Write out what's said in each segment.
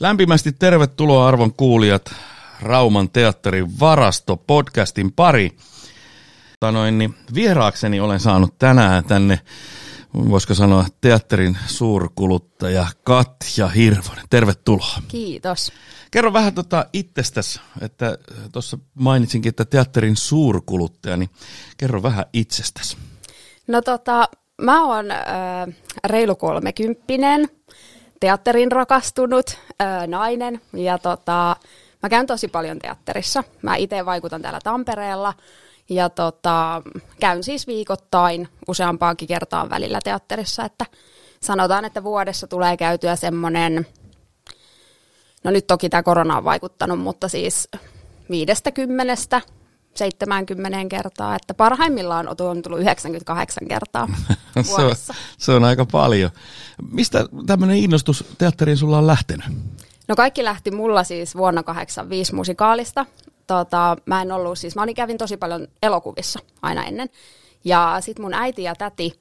Lämpimästi tervetuloa arvon kuulijat Rauman teatterin varasto podcastin pari. Noin, niin vieraakseni olen saanut tänään tänne, voisiko sanoa, teatterin suurkuluttaja Katja Hirvonen. Tervetuloa. Kiitos. Kerro vähän tota itsestäsi, että tuossa mainitsinkin, että teatterin suurkuluttaja, niin kerro vähän itsestäsi. No tota, mä oon äh, reilu kolmekymppinen, teatterin rakastunut äh, nainen. Ja tota, mä käyn tosi paljon teatterissa. Mä itse vaikutan täällä Tampereella. Ja tota, käyn siis viikoittain useampaankin kertaan välillä teatterissa, että sanotaan, että vuodessa tulee käytyä semmoinen, no nyt toki tämä korona on vaikuttanut, mutta siis viidestä kymmenestä 70 kertaa, että parhaimmillaan on tullut 98 kertaa se, on, se on aika paljon. Mistä tämmöinen innostus teatteriin sulla on lähtenyt? No kaikki lähti mulla siis vuonna 85 musikaalista. Tota, mä en ollut siis, mä olin kävin tosi paljon elokuvissa aina ennen. Ja sitten mun äiti ja täti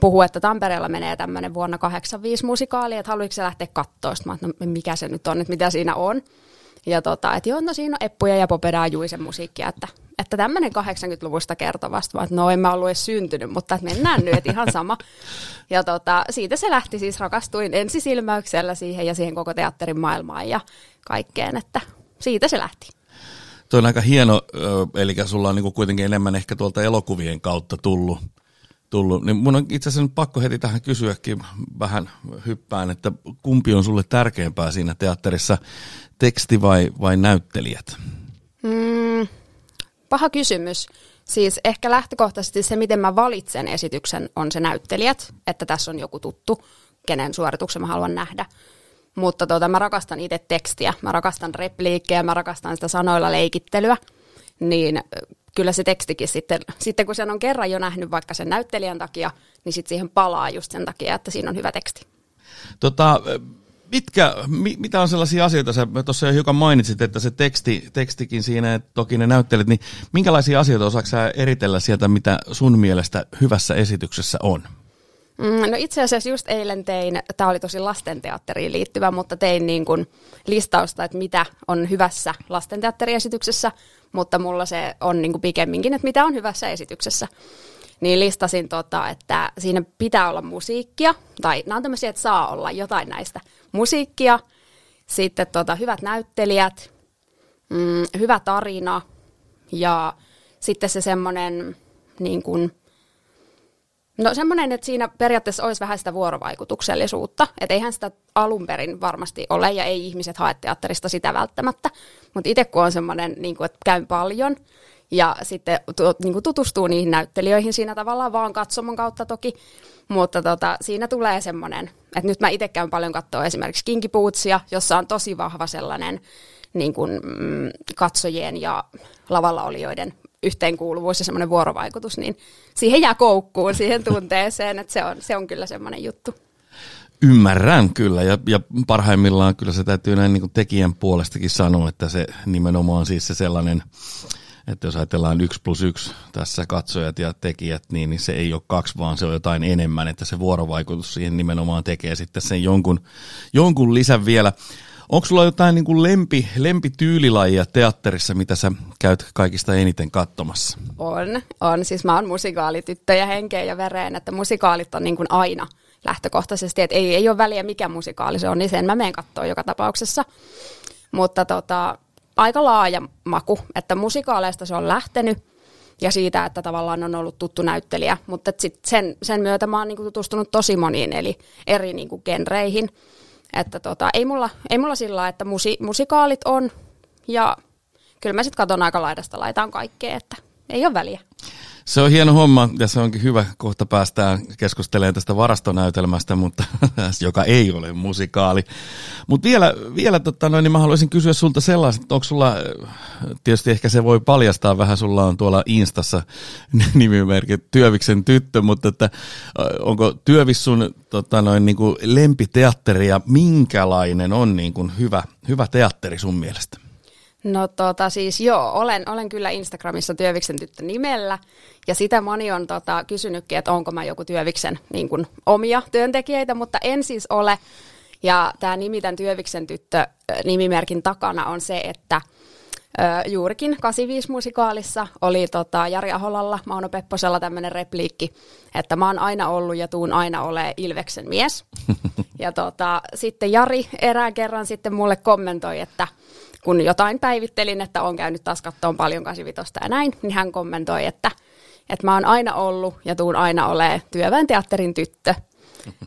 puhuu, että Tampereella menee tämmöinen vuonna 85 musikaali, että haluatko se lähteä katsoa? Sitten mä että no, mikä se nyt on, että mitä siinä on. Ja tota, että joo, no siinä on Eppuja ja Popedaa Juisen musiikkia, että että tämmöinen 80-luvusta kertovasta, että no en mä ollut edes syntynyt, mutta että mennään nyt, että ihan sama. Ja tota, siitä se lähti siis, rakastuin ensisilmäyksellä siihen ja siihen koko teatterin maailmaan ja kaikkeen, että siitä se lähti. Tuo on aika hieno, eli sulla on niin kuitenkin enemmän ehkä tuolta elokuvien kautta tullut, tullut. Niin mun on itse asiassa nyt pakko heti tähän kysyäkin vähän hyppään, että kumpi on sulle tärkeämpää siinä teatterissa, teksti vai, vai näyttelijät? Mm, Paha kysymys. Siis ehkä lähtökohtaisesti se, miten mä valitsen esityksen, on se näyttelijät, että tässä on joku tuttu, kenen suorituksen mä haluan nähdä. Mutta tota, mä rakastan itse tekstiä, mä rakastan repliikkejä, mä rakastan sitä sanoilla leikittelyä, niin kyllä se tekstikin sitten, sitten kun sen on kerran jo nähnyt vaikka sen näyttelijän takia, niin sitten siihen palaa just sen takia, että siinä on hyvä teksti. Tota, mitkä, mi, mitä on sellaisia asioita, sä tuossa jo hiukan mainitsit, että se teksti, tekstikin siinä, että toki ne näyttelet, niin minkälaisia asioita osaako sä eritellä sieltä, mitä sun mielestä hyvässä esityksessä on? Mm, no itse asiassa just eilen tein, tämä oli tosi lastenteatteriin liittyvä, mutta tein niin kuin listausta, että mitä on hyvässä lastenteatteriesityksessä, mutta mulla se on niin kuin pikemminkin, että mitä on hyvässä esityksessä niin listasin, tota, että siinä pitää olla musiikkia, tai nämä on tämmöisiä, että saa olla jotain näistä. Musiikkia, sitten tota, hyvät näyttelijät, mm, hyvä tarina ja sitten se semmoinen niin kuin, No semmoinen, että siinä periaatteessa olisi vähän sitä vuorovaikutuksellisuutta, että eihän sitä alun perin varmasti ole ja ei ihmiset hae teatterista sitä välttämättä, mutta itse kun on semmoinen, niin kuin, että käyn paljon ja sitten niin kuin tutustuu niihin näyttelijöihin siinä tavallaan vaan katsomon kautta toki, mutta tota, siinä tulee semmoinen, että nyt mä itse käyn paljon katsoa esimerkiksi Kinkipuutsia, jossa on tosi vahva sellainen niin kuin, mm, katsojien ja lavalla olijoiden yhteenkuuluvuus ja semmoinen vuorovaikutus, niin siihen jää koukkuun, siihen tunteeseen, että se on, se on kyllä semmoinen juttu. Ymmärrän kyllä, ja, ja parhaimmillaan kyllä se täytyy näin niin kuin tekijän puolestakin sanoa, että se nimenomaan siis se sellainen että jos ajatellaan yksi plus yksi tässä katsojat ja tekijät, niin, niin se ei ole kaksi, vaan se on jotain enemmän, että se vuorovaikutus siihen nimenomaan tekee sitten sen jonkun, jonkun lisän vielä. Onko sulla jotain niin kuin lempi, lempityylilajia teatterissa, mitä sä käyt kaikista eniten katsomassa? On, on. Siis mä oon musikaalityttö ja henkeä ja vereen, että musikaalit on niin kuin aina lähtökohtaisesti, että ei, ei ole väliä mikä musikaali se on, niin sen mä menen katsoa joka tapauksessa. Mutta tota, aika laaja maku, että musikaaleista se on lähtenyt ja siitä, että tavallaan on ollut tuttu näyttelijä, mutta sit sen, sen myötä mä oon niinku tutustunut tosi moniin eli eri niinku genreihin, että tota, ei mulla, ei mulla sillä että musi, musikaalit on ja kyllä mä sitten katon aika laidasta laitaan kaikkea, että ei ole väliä. Se on hieno homma ja se onkin hyvä. Kohta päästään keskustelemaan tästä varastonäytelmästä, mutta, joka ei ole musikaali. Mutta vielä, vielä tota, noin, niin mä haluaisin kysyä sulta sellaista, onko sulla, tietysti ehkä se voi paljastaa vähän, sulla on tuolla Instassa nimimerkki Työviksen tyttö, mutta että, onko Työvis sun tota, noin, niin kuin lempiteatteri ja minkälainen on niin kuin hyvä, hyvä teatteri sun mielestä? No tota siis joo, olen, olen kyllä Instagramissa Työviksen tyttö nimellä ja sitä moni on tota, kysynytkin, että onko mä joku Työviksen niin kuin, omia työntekijöitä, mutta en siis ole. Ja tämä nimi tämän Työviksen tyttö nimimerkin takana on se, että ö, juurikin 85-musikaalissa oli tota, Jari Aholalla, Mauno Pepposella tämmöinen repliikki, että mä oon aina ollut ja tuun aina ole Ilveksen mies. ja tota, sitten Jari erään kerran sitten mulle kommentoi, että kun jotain päivittelin, että on käynyt taas kattoon paljon 85 ja näin, niin hän kommentoi, että, että mä oon aina ollut ja tuun aina ole työväen teatterin tyttö.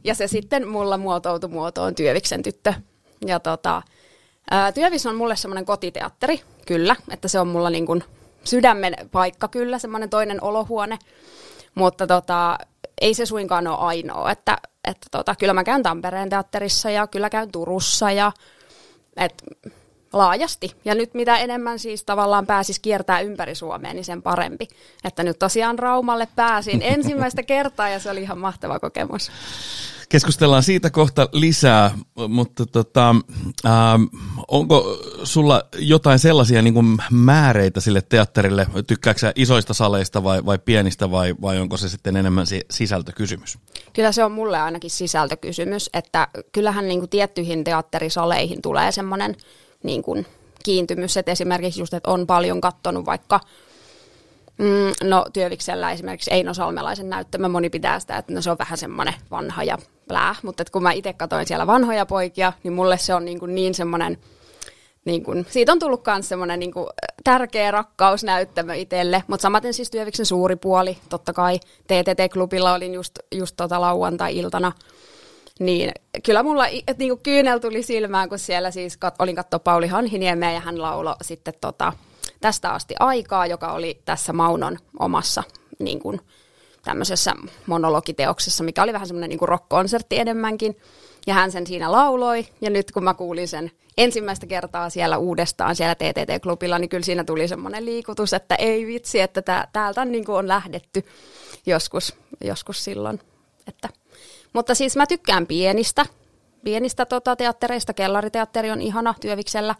Ja se sitten mulla muotoutui muotoon Työviksen tyttö. Ja tota, Työvis on mulle semmoinen kotiteatteri, kyllä, että se on mulla niin kuin sydämen paikka kyllä, semmoinen toinen olohuone. Mutta tota, ei se suinkaan ole ainoa, että, että tota, kyllä mä käyn Tampereen teatterissa ja kyllä käyn Turussa ja et, laajasti. Ja nyt mitä enemmän siis tavallaan pääsis kiertää ympäri Suomea, niin sen parempi. Että nyt tosiaan Raumalle pääsin ensimmäistä kertaa ja se oli ihan mahtava kokemus. Keskustellaan siitä kohta lisää, mutta tota, ähm, onko sulla jotain sellaisia niin kuin määreitä sille teatterille? Tykkääksä isoista saleista vai, vai pienistä vai, vai onko se sitten enemmän si- sisältökysymys? Kyllä se on mulle ainakin sisältökysymys, että kyllähän niin kuin tiettyihin teatterisaleihin tulee semmoinen niin kuin kiintymys, että esimerkiksi just, että on paljon kattonut vaikka Mm, no Työviksellä esimerkiksi Eino Salmelaisen näyttämä, moni pitää sitä, että no se on vähän semmoinen vanha ja plää, mutta kun mä itse katsoin siellä vanhoja poikia, niin mulle se on niin, kuin niin semmoinen, niin kuin, siitä on tullut myös semmoinen niin kuin tärkeä rakkausnäyttämö itselle, mutta samaten siis Työviksen suuri puoli, totta kai TTT-klubilla olin just, just tota lauantai-iltana, niin kyllä mulla et, niin kuin kyynel tuli silmään, kun siellä siis kat, olin katsoa Pauli Hanhiniemeä ja hän lauloi sitten tota, tästä asti aikaa, joka oli tässä Maunon omassa niin kuin, tämmöisessä monologiteoksessa, mikä oli vähän semmoinen niin rock-konsertti enemmänkin. Ja hän sen siinä lauloi, ja nyt kun mä kuulin sen ensimmäistä kertaa siellä uudestaan siellä TTT-klubilla, niin kyllä siinä tuli semmoinen liikutus, että ei vitsi, että tää, täältä niin kuin on lähdetty joskus, joskus silloin. Että. Mutta siis mä tykkään pienistä, pienistä tota, teattereista. Kellariteatteri on ihana Työviksellä.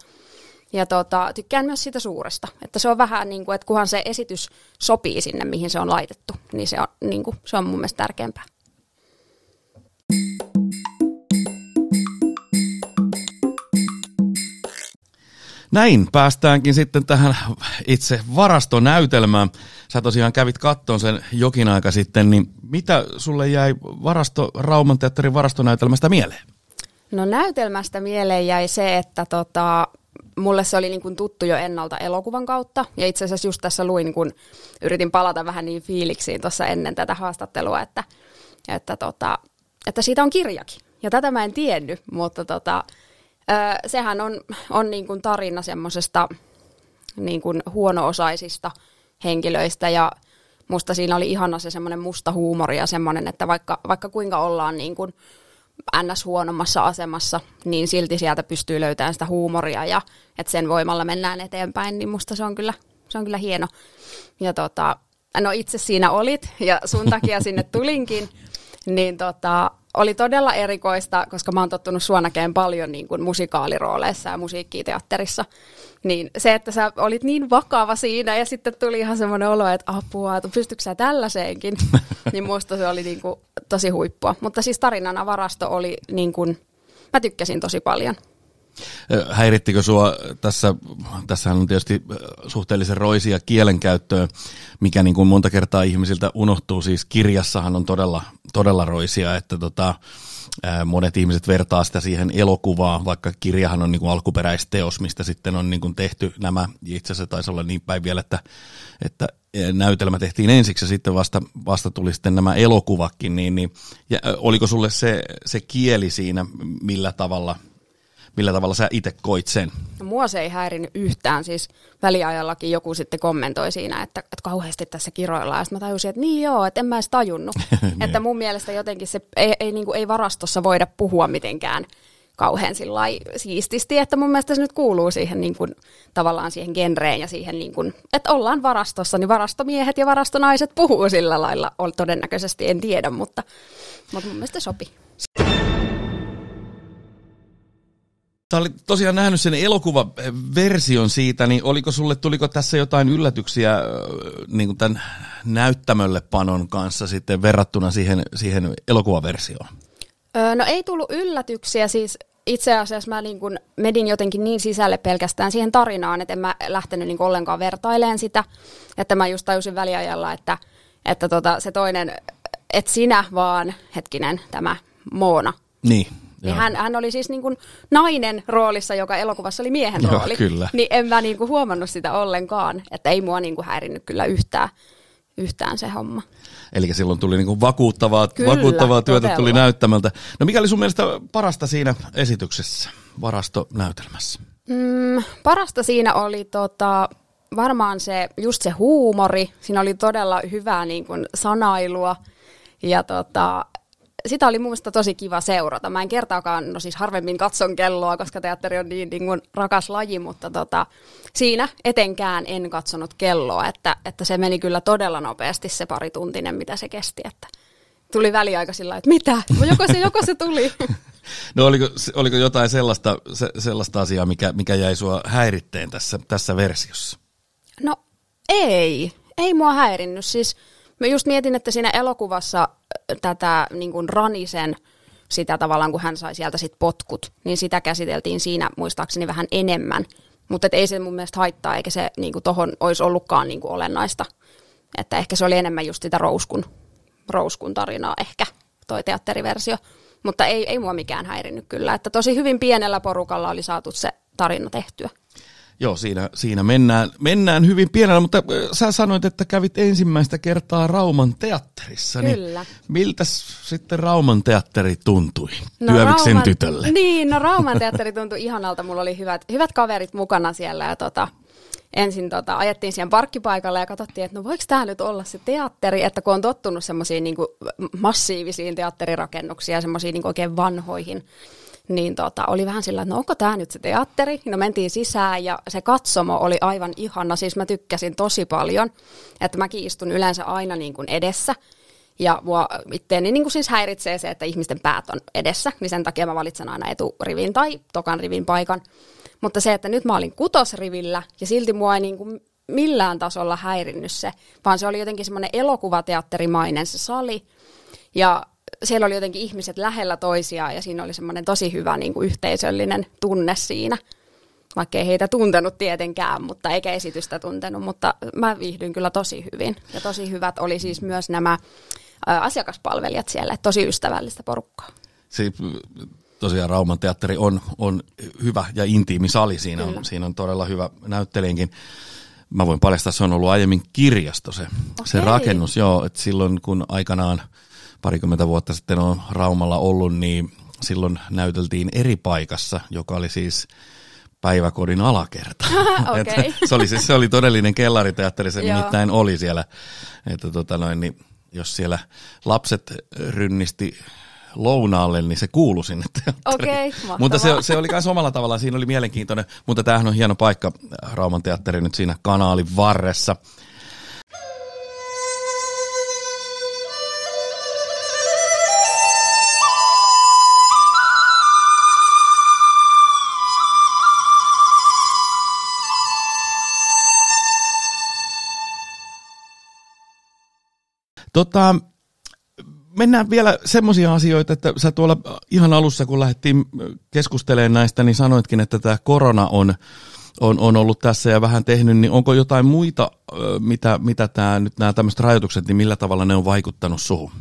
Ja tota, tykkään myös siitä suuresta, että se on vähän niin kuin, että kunhan se esitys sopii sinne, mihin se on laitettu, niin se on, niin kuin, se on mun mielestä tärkeämpää. Näin päästäänkin sitten tähän itse varastonäytelmään. Sä tosiaan kävit kattoon sen jokin aika sitten, niin mitä sulle jäi varasto, Rauman teatterin varastonäytelmästä mieleen? No näytelmästä mieleen jäi se, että tota, mulle se oli niin kuin tuttu jo ennalta elokuvan kautta. Ja itse asiassa just tässä luin, kun yritin palata vähän niin fiiliksiin tuossa ennen tätä haastattelua, että, että, tota, että siitä on kirjakin. Ja tätä mä en tiennyt, mutta tota, sehän on, on niin kuin tarina semmoisesta niin kuin huono-osaisista henkilöistä ja musta siinä oli ihana se semmoinen musta huumori ja semmoinen, että vaikka, vaikka kuinka ollaan niin kuin ns. huonommassa asemassa, niin silti sieltä pystyy löytämään sitä huumoria ja että sen voimalla mennään eteenpäin, niin musta se on kyllä, se on kyllä hieno. Ja tota, no itse siinä olit ja sun takia sinne tulinkin, niin tota, oli todella erikoista, koska mä oon tottunut sua näkemään paljon niin kuin musikaalirooleissa ja musiikkiteatterissa. Niin se, että sä olit niin vakava siinä ja sitten tuli ihan semmoinen olo, että apua, että pystytkö sä tällaiseenkin, niin muista se oli niin kuin tosi huippua. Mutta siis tarinana varasto oli niin kuin, mä tykkäsin tosi paljon. Häirittikö sua tässä, tässä on tietysti suhteellisen roisia kielenkäyttöä, mikä niin kuin monta kertaa ihmisiltä unohtuu, siis kirjassahan on todella, todella roisia, että tota, monet ihmiset vertaa sitä siihen elokuvaan, vaikka kirjahan on niin kuin alkuperäisteos, mistä sitten on niin kuin tehty nämä, itse asiassa taisi olla niin päin vielä, että, että näytelmä tehtiin ensiksi ja sitten vasta, vasta tuli sitten nämä elokuvakin, niin, niin ja oliko sulle se, se kieli siinä millä tavalla millä tavalla sä itse koit sen? No, mua se ei häirinyt yhtään, siis väliajallakin joku sitten kommentoi siinä, että, että kauheasti tässä kiroillaan, ja sitten mä tajusin, että niin joo, että en mä edes tajunnut. Niin. että mun mielestä jotenkin se ei, ei, niin kuin, ei varastossa voida puhua mitenkään kauhean siististi, että mun mielestä se nyt kuuluu siihen niin kuin, tavallaan siihen genreen ja siihen, niin kuin, että ollaan varastossa, niin varastomiehet ja varastonaiset puhuu sillä lailla, todennäköisesti en tiedä, mutta, mutta mun mielestä sopii. Sä olit tosiaan nähnyt sen elokuvaversion siitä, niin oliko sulle, tuliko tässä jotain yllätyksiä niin kuin tämän näyttämölle panon kanssa sitten verrattuna siihen, siihen elokuvaversioon? Öö, no ei tullut yllätyksiä, siis itse asiassa mä niin kun medin jotenkin niin sisälle pelkästään siihen tarinaan, että en mä lähtenyt niin ollenkaan vertaileen sitä, että mä just tajusin väliajalla, että, että tota, se toinen, että sinä vaan, hetkinen, tämä Moona. Niin. Niin hän, hän oli siis niin kuin nainen roolissa, joka elokuvassa oli miehen Joo, rooli. kyllä. Niin en mä niin kuin huomannut sitä ollenkaan, että ei mua niin kuin häirinnyt kyllä yhtään, yhtään se homma. Eli silloin tuli niinku vakuuttavaa, Kyllä, vakuuttavaa työtä todella. tuli näyttämältä. No mikä oli sun mielestä parasta siinä esityksessä, varastonäytelmässä? Mm, parasta siinä oli tota, varmaan se, just se huumori. Siinä oli todella hyvää niin kuin, sanailua. Ja tota, sitä oli mun mielestä tosi kiva seurata. Mä en kertaakaan, no siis harvemmin katson kelloa, koska teatteri on niin, niin kuin rakas laji, mutta tota, siinä etenkään en katsonut kelloa, että, että se meni kyllä todella nopeasti se pari tuntinen, mitä se kesti, että tuli väliaika sillä että mitä, No joko se, joko se tuli. No oliko, oliko jotain sellaista, se, sellaista asiaa, mikä, mikä jäi sua häiritteen tässä, tässä versiossa? No ei, ei mua häirinnyt. Siis mä just mietin, että siinä elokuvassa tätä niin kuin Ranisen, sitä tavallaan kun hän sai sieltä sit potkut, niin sitä käsiteltiin siinä muistaakseni vähän enemmän. Mutta ei se mun mielestä haittaa, eikä se niin kuin tohon olisi ollutkaan niin kuin olennaista. Että ehkä se oli enemmän just sitä rouskun, rouskun tarinaa ehkä, toi teatteriversio. Mutta ei, ei mua mikään häirinnyt kyllä. Että tosi hyvin pienellä porukalla oli saatu se tarina tehtyä. Joo, siinä, siinä mennään, mennään hyvin pienellä, mutta sä sanoit, että kävit ensimmäistä kertaa Rauman teatterissa. Kyllä. Niin miltä sitten Rauman teatteri tuntui Työviksen Rauman- tytölle? Niin, no Rauman teatteri tuntui ihanalta. Mulla oli hyvät, hyvät kaverit mukana siellä ja tota, ensin tota, ajettiin siihen parkkipaikalle ja katsottiin, että no voiko tämä nyt olla se teatteri, että kun on tottunut semmoisiin niin massiivisiin teatterirakennuksiin ja semmoisiin niin oikein vanhoihin, niin tota, oli vähän sillä, että no onko tämä nyt se teatteri? No mentiin sisään ja se katsomo oli aivan ihana, siis mä tykkäsin tosi paljon, että mäkin istun yleensä aina niin kuin edessä. Ja mua itteeni niin kuin siis häiritsee se, että ihmisten päät on edessä, niin sen takia mä valitsen aina eturivin tai tokan rivin paikan. Mutta se, että nyt mä olin kutosrivillä ja silti mua ei niin kuin millään tasolla häirinnyt se, vaan se oli jotenkin semmoinen elokuvateatterimainen se sali. Ja siellä oli jotenkin ihmiset lähellä toisiaan ja siinä oli semmoinen tosi hyvä niin kuin yhteisöllinen tunne siinä. Vaikka ei heitä tuntenut tietenkään, mutta eikä esitystä tuntenut, mutta mä viihdyin kyllä tosi hyvin. Ja tosi hyvät oli siis myös nämä asiakaspalvelijat siellä, tosi ystävällistä porukkaa. Se, tosiaan Rauman teatteri on, on hyvä ja intiimi sali, siinä on, Kyllä. siinä on todella hyvä näyttelijänkin. Mä voin paljastaa, se on ollut aiemmin kirjasto se, se Okei. rakennus, joo, että silloin kun aikanaan parikymmentä vuotta sitten on Raumalla ollut, niin silloin näyteltiin eri paikassa, joka oli siis päiväkodin alakerta. Okei. Että se, oli, siis, se oli todellinen kellariteatteri, se nimittäin oli siellä. Että tota noin, niin jos siellä lapset rynnisti lounaalle, niin se kuului sinne teatteriin. Mahtavaa. Mutta se, se oli myös omalla tavallaan, siinä oli mielenkiintoinen, mutta tämähän on hieno paikka, Rauman teatteri nyt siinä kanaalin varressa. Tota, mennään vielä semmoisia asioita, että sä tuolla ihan alussa, kun lähdettiin keskustelemaan näistä, niin sanoitkin, että tämä korona on, on, on ollut tässä ja vähän tehnyt, niin onko jotain muita, ö, mitä, mitä tää, nyt nämä tämmöiset rajoitukset, niin millä tavalla ne on vaikuttanut suhun?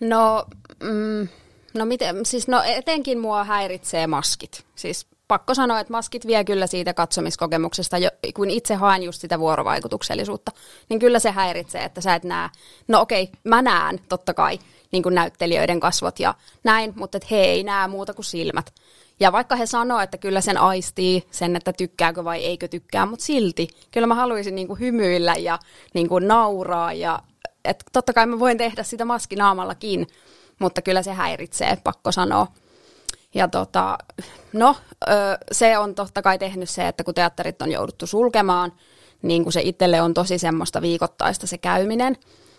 No, mm, no, miten, siis no etenkin mua häiritsee maskit. Siis pakko sanoa, että maskit vie kyllä siitä katsomiskokemuksesta, jo, kun itse haen just sitä vuorovaikutuksellisuutta, niin kyllä se häiritsee, että sä et näe, no okei, mä näen totta kai niin kuin näyttelijöiden kasvot ja näin, mutta et he ei näe muuta kuin silmät. Ja vaikka he sanoo, että kyllä sen aistii, sen, että tykkääkö vai eikö tykkää, mutta silti kyllä mä haluaisin niin kuin hymyillä ja niin kuin nauraa ja et totta kai mä voin tehdä sitä maskinaamallakin, mutta kyllä se häiritsee, pakko sanoa. Ja tota, no, se on totta kai tehnyt se, että kun teatterit on jouduttu sulkemaan, niin kun se itselle on tosi semmoista viikoittaista se käyminen,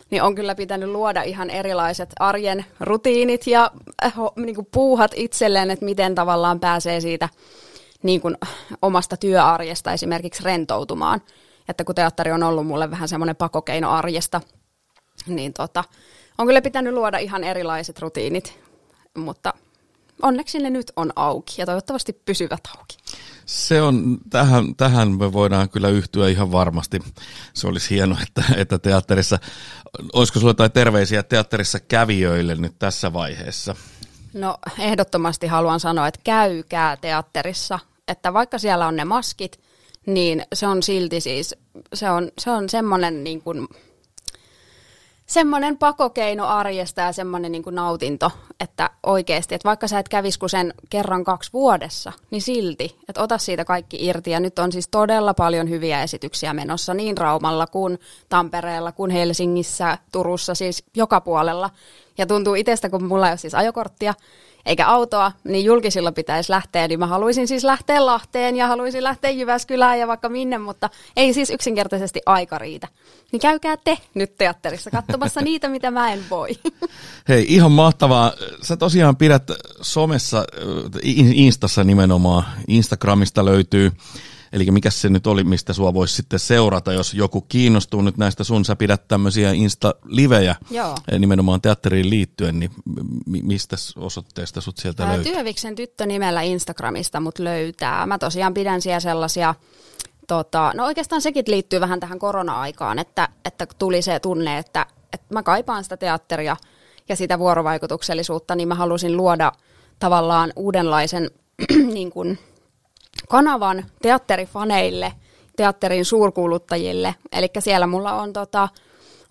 niin on kyllä pitänyt luoda ihan erilaiset arjen rutiinit ja äh, niin kuin puuhat itselleen, että miten tavallaan pääsee siitä niin kuin omasta työarjesta esimerkiksi rentoutumaan. Että kun teatteri on ollut mulle vähän semmoinen pakokeino arjesta, niin tota, on kyllä pitänyt luoda ihan erilaiset rutiinit mutta onneksi ne nyt on auki ja toivottavasti pysyvät auki. Se on, tähän, tähän me voidaan kyllä yhtyä ihan varmasti. Se olisi hienoa, että, että teatterissa, olisiko sulla jotain terveisiä teatterissa kävijöille nyt tässä vaiheessa? No ehdottomasti haluan sanoa, että käykää teatterissa, että vaikka siellä on ne maskit, niin se on silti siis, se on, se on semmoinen niin kuin, semmoinen pakokeino arjesta ja semmoinen niin nautinto, että oikeasti, että vaikka sä et kävis kuin sen kerran kaksi vuodessa, niin silti, että ota siitä kaikki irti. Ja nyt on siis todella paljon hyviä esityksiä menossa niin Raumalla kuin Tampereella kuin Helsingissä, Turussa, siis joka puolella. Ja tuntuu itsestä, kun mulla ei ole siis ajokorttia, eikä autoa, niin julkisilla pitäisi lähteä. Niin mä haluaisin siis lähteä Lahteen ja haluaisin lähteä Jyväskylään ja vaikka minne, mutta ei siis yksinkertaisesti aika riitä. Niin käykää te nyt teatterissa katsomassa niitä, mitä mä en voi. Hei, ihan mahtavaa. Sä tosiaan pidät somessa, Instassa nimenomaan, Instagramista löytyy Eli mikä se nyt oli, mistä sua voisi sitten seurata, jos joku kiinnostuu nyt näistä sun, sä pidät tämmöisiä Insta-livejä Joo. Eh, nimenomaan teatteriin liittyen, niin mistä osoitteesta sut sieltä Ää, löytyy? Työviksen tyttö nimellä Instagramista mut löytää. Mä tosiaan pidän siellä sellaisia Tota, no oikeastaan sekin liittyy vähän tähän korona-aikaan, että, että tuli se tunne, että, että mä kaipaan sitä teatteria ja sitä vuorovaikutuksellisuutta, niin mä halusin luoda tavallaan uudenlaisen niin kuin, kanavan teatterifaneille, teatterin suurkuuluttajille. Eli siellä mulla on, tota,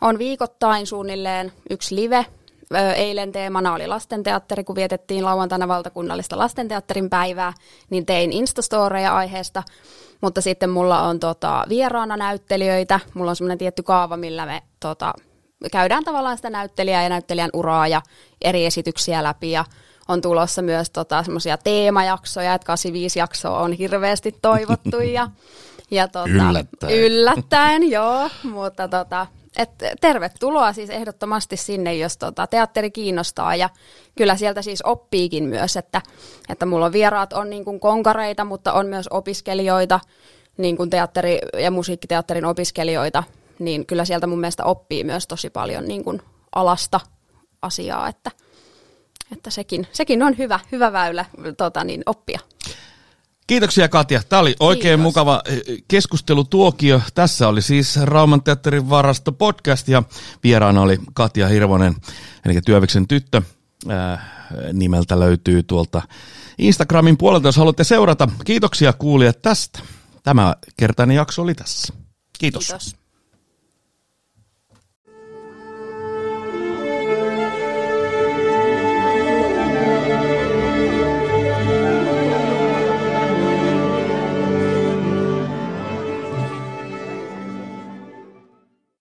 on viikoittain suunnilleen yksi live. Eilen teemana oli lastenteatteri, kun vietettiin lauantaina valtakunnallista lastenteatterin päivää, niin tein Instastoreja aiheesta. Mutta sitten mulla on tota, vieraana näyttelijöitä, mulla on semmoinen tietty kaava, millä me tota, käydään tavallaan sitä näyttelijää ja näyttelijän uraa ja eri esityksiä läpi ja on tulossa myös tota, semmoisia teemajaksoja, että 85 jaksoa on hirveästi toivottu ja, ja tota, yllättäen. yllättäen, joo, mutta tota, et tervetuloa siis ehdottomasti sinne, jos tota, teatteri kiinnostaa. Ja kyllä sieltä siis oppiikin myös, että, että mulla on vieraat on niin kuin konkareita, mutta on myös opiskelijoita, niin kuin teatteri- ja musiikkiteatterin opiskelijoita, niin kyllä sieltä mun mielestä oppii myös tosi paljon niin kuin alasta asiaa, että – että sekin, sekin on hyvä, hyvä väylä tota, niin, oppia. Kiitoksia Katja. Tämä oli oikein Kiitos. mukava eh, keskustelutuokio. Tässä oli siis Rauman teatterin varasto podcast ja vieraana oli Katja Hirvonen, eli Työviksen tyttö. Äh, nimeltä löytyy tuolta Instagramin puolelta, jos haluatte seurata. Kiitoksia kuulijat tästä. Tämä kertainen jakso oli tässä. Kiitos. Kiitos.